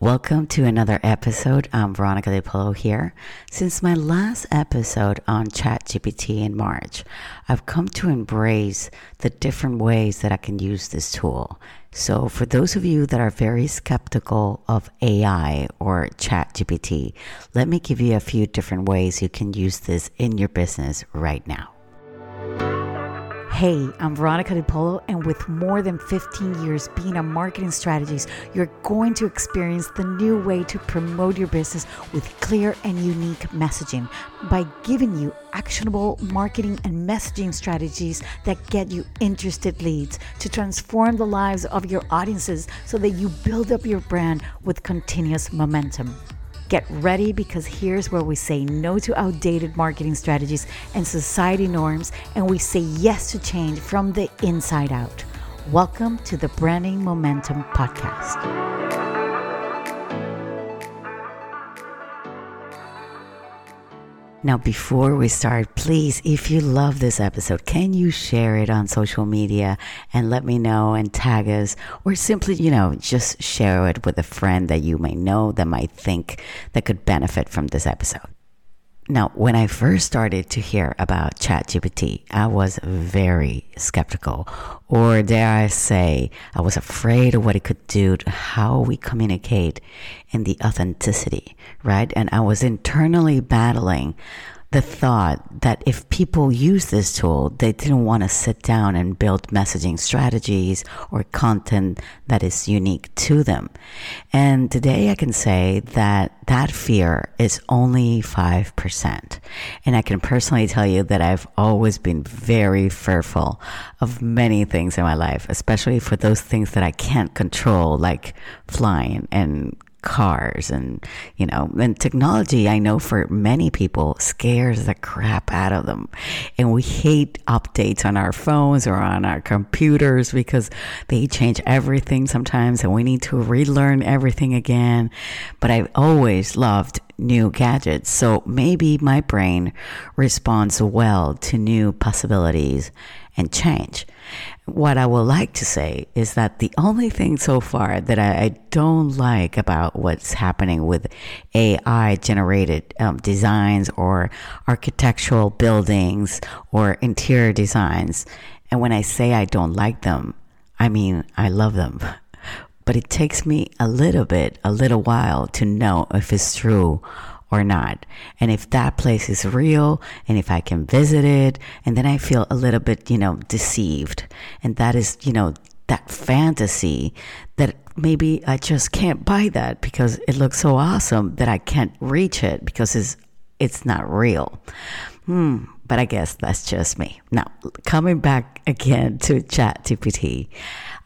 Welcome to another episode. I'm Veronica Di Polo here. Since my last episode on ChatGPT in March, I've come to embrace the different ways that I can use this tool. So, for those of you that are very skeptical of AI or ChatGPT, let me give you a few different ways you can use this in your business right now. Hey, I'm Veronica Di Polo, and with more than 15 years being a marketing strategist, you're going to experience the new way to promote your business with clear and unique messaging by giving you actionable marketing and messaging strategies that get you interested leads to transform the lives of your audiences so that you build up your brand with continuous momentum. Get ready because here's where we say no to outdated marketing strategies and society norms, and we say yes to change from the inside out. Welcome to the Branding Momentum Podcast. Now, before we start, please, if you love this episode, can you share it on social media and let me know and tag us? Or simply, you know, just share it with a friend that you may know that might think that could benefit from this episode. Now, when I first started to hear about ChatGPT, I was very skeptical, or dare I say, I was afraid of what it could do to how we communicate and the authenticity, right? And I was internally battling the thought that if people use this tool, they didn't want to sit down and build messaging strategies or content that is unique to them. And today I can say that that fear is only 5%. And I can personally tell you that I've always been very fearful of many things in my life, especially for those things that I can't control, like flying and cars and you know and technology i know for many people scares the crap out of them. And we hate updates on our phones or on our computers because they change everything sometimes and we need to relearn everything again. But i've always loved new gadgets. So maybe my brain responds well to new possibilities and change what I would like to say is that the only thing so far that I, I don't like about what's happening with AI generated um, designs or architectural buildings or interior designs, and when I say I don't like them, I mean I love them. But it takes me a little bit, a little while to know if it's true or not. And if that place is real and if I can visit it, and then I feel a little bit, you know, deceived. And that is, you know, that fantasy that maybe I just can't buy that because it looks so awesome that I can't reach it because it's it's not real. Hmm, but I guess that's just me. Now, coming back again to ChatGPT,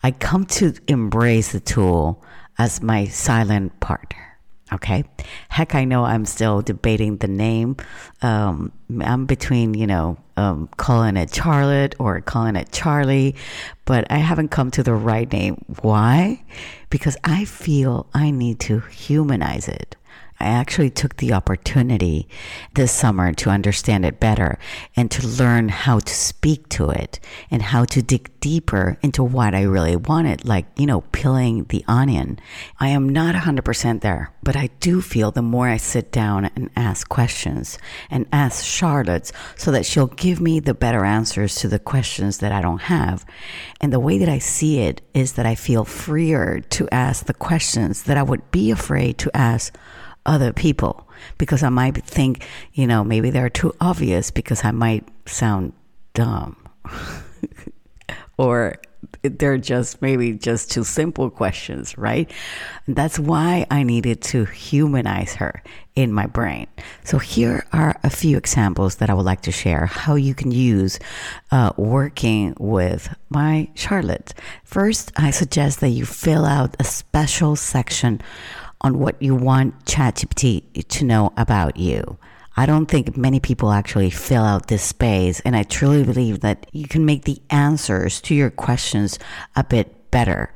I come to embrace the tool as my silent partner. Okay. Heck, I know I'm still debating the name. Um, I'm between, you know, um, calling it Charlotte or calling it Charlie, but I haven't come to the right name. Why? Because I feel I need to humanize it. I actually took the opportunity this summer to understand it better and to learn how to speak to it and how to dig deeper into what I really wanted, like, you know, peeling the onion. I am not 100% there, but I do feel the more I sit down and ask questions and ask Charlotte's so that she'll give me the better answers to the questions that I don't have. And the way that I see it is that I feel freer to ask the questions that I would be afraid to ask other people because I might think, you know, maybe they're too obvious because I might sound dumb. or they're just maybe just too simple questions, right? That's why I needed to humanize her in my brain. So here are a few examples that I would like to share how you can use uh, working with my Charlotte. First, I suggest that you fill out a special section on what you want ChatGPT to know about you. I don't think many people actually fill out this space, and I truly believe that you can make the answers to your questions a bit better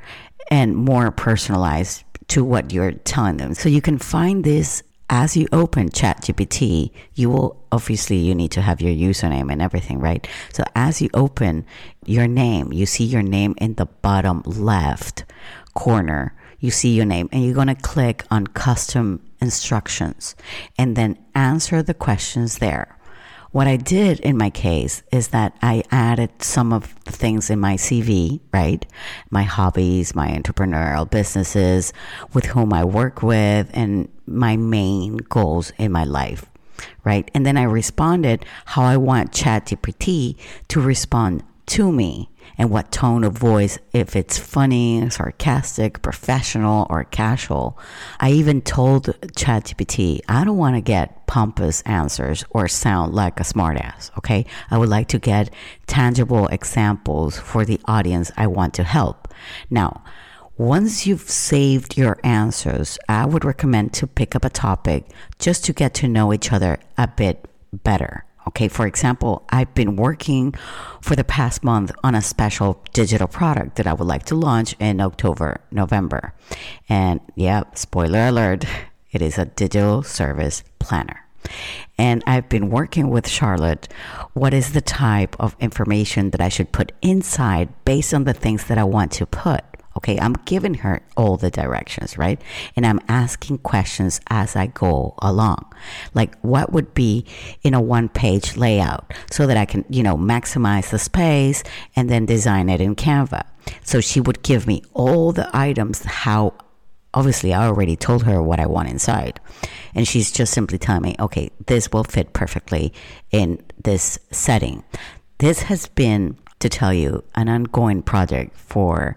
and more personalized to what you're telling them. So you can find this as you open ChatGPT, you will obviously you need to have your username and everything, right? So as you open your name, you see your name in the bottom left corner you see your name and you're going to click on custom instructions and then answer the questions there. What I did in my case is that I added some of the things in my CV, right? My hobbies, my entrepreneurial businesses, with whom I work with, and my main goals in my life, right? And then I responded how I want ChatGPT to respond to me and what tone of voice, if it's funny, sarcastic, professional, or casual. I even told ChatGPT, I don't want to get pompous answers or sound like a smartass, okay? I would like to get tangible examples for the audience I want to help. Now, once you've saved your answers, I would recommend to pick up a topic just to get to know each other a bit better. Okay, for example, I've been working for the past month on a special digital product that I would like to launch in October, November. And yeah, spoiler alert, it is a digital service planner. And I've been working with Charlotte. What is the type of information that I should put inside based on the things that I want to put? Okay, I'm giving her all the directions, right? And I'm asking questions as I go along. Like, what would be in a one page layout so that I can, you know, maximize the space and then design it in Canva? So she would give me all the items, how obviously I already told her what I want inside. And she's just simply telling me, okay, this will fit perfectly in this setting. This has been, to tell you, an ongoing project for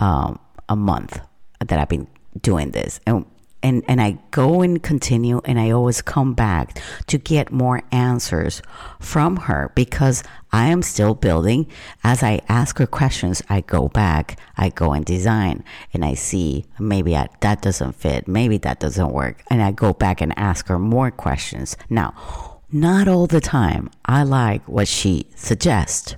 um, a month that I've been doing this. And and and I go and continue and I always come back to get more answers from her because I am still building. As I ask her questions I go back I go and design and I see maybe I, that doesn't fit maybe that doesn't work and I go back and ask her more questions. Now not all the time I like what she suggests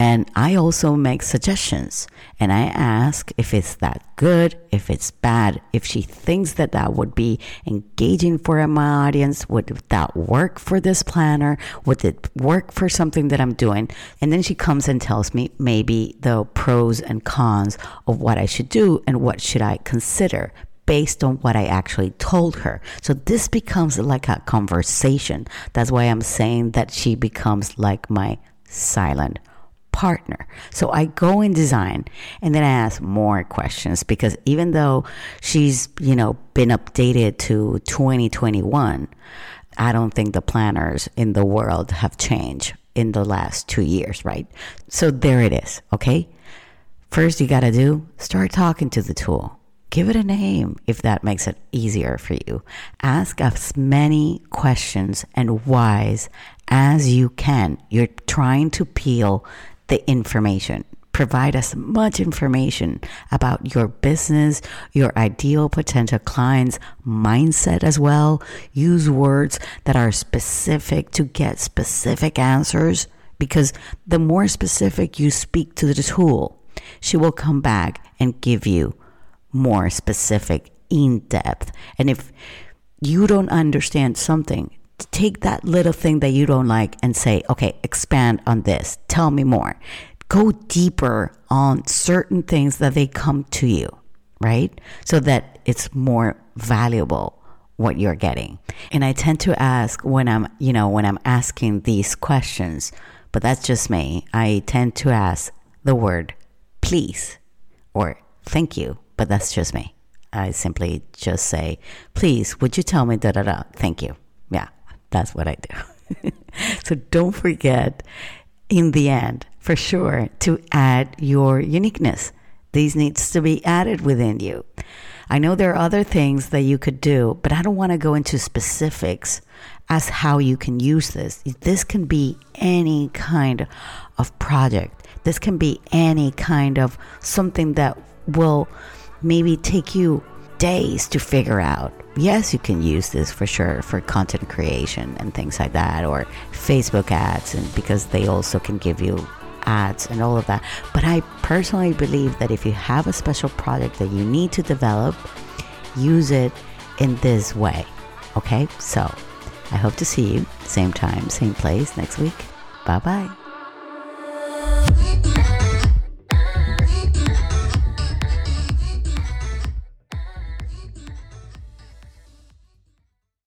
and I also make suggestions and I ask if it's that good, if it's bad, if she thinks that that would be engaging for my audience. Would that work for this planner? Would it work for something that I'm doing? And then she comes and tells me maybe the pros and cons of what I should do and what should I consider based on what I actually told her. So this becomes like a conversation. That's why I'm saying that she becomes like my silent partner. So I go in design and then I ask more questions because even though she's, you know, been updated to 2021, I don't think the planners in the world have changed in the last two years, right? So there it is, okay? First, you got to do start talking to the tool. Give it a name if that makes it easier for you. Ask as many questions and whys as you can. You're trying to peel the information. Provide us much information about your business, your ideal potential clients' mindset as well. Use words that are specific to get specific answers because the more specific you speak to the tool, she will come back and give you more specific, in depth. And if you don't understand something, take that little thing that you don't like and say, okay, expand on this. Tell me more. Go deeper on certain things that they come to you, right? So that it's more valuable what you're getting. And I tend to ask when I'm, you know, when I'm asking these questions, but that's just me. I tend to ask the word please or thank you, but that's just me. I simply just say, please, would you tell me da da da? Thank you. Yeah. That's what I do. so don't forget, in the end, for sure, to add your uniqueness. These needs to be added within you. I know there are other things that you could do, but I don't want to go into specifics as how you can use this. This can be any kind of project. This can be any kind of something that will maybe take you days to figure out. Yes, you can use this for sure for content creation and things like that, or Facebook ads, and because they also can give you ads and all of that. But I personally believe that if you have a special project that you need to develop, use it in this way. Okay, so I hope to see you same time, same place next week. Bye bye.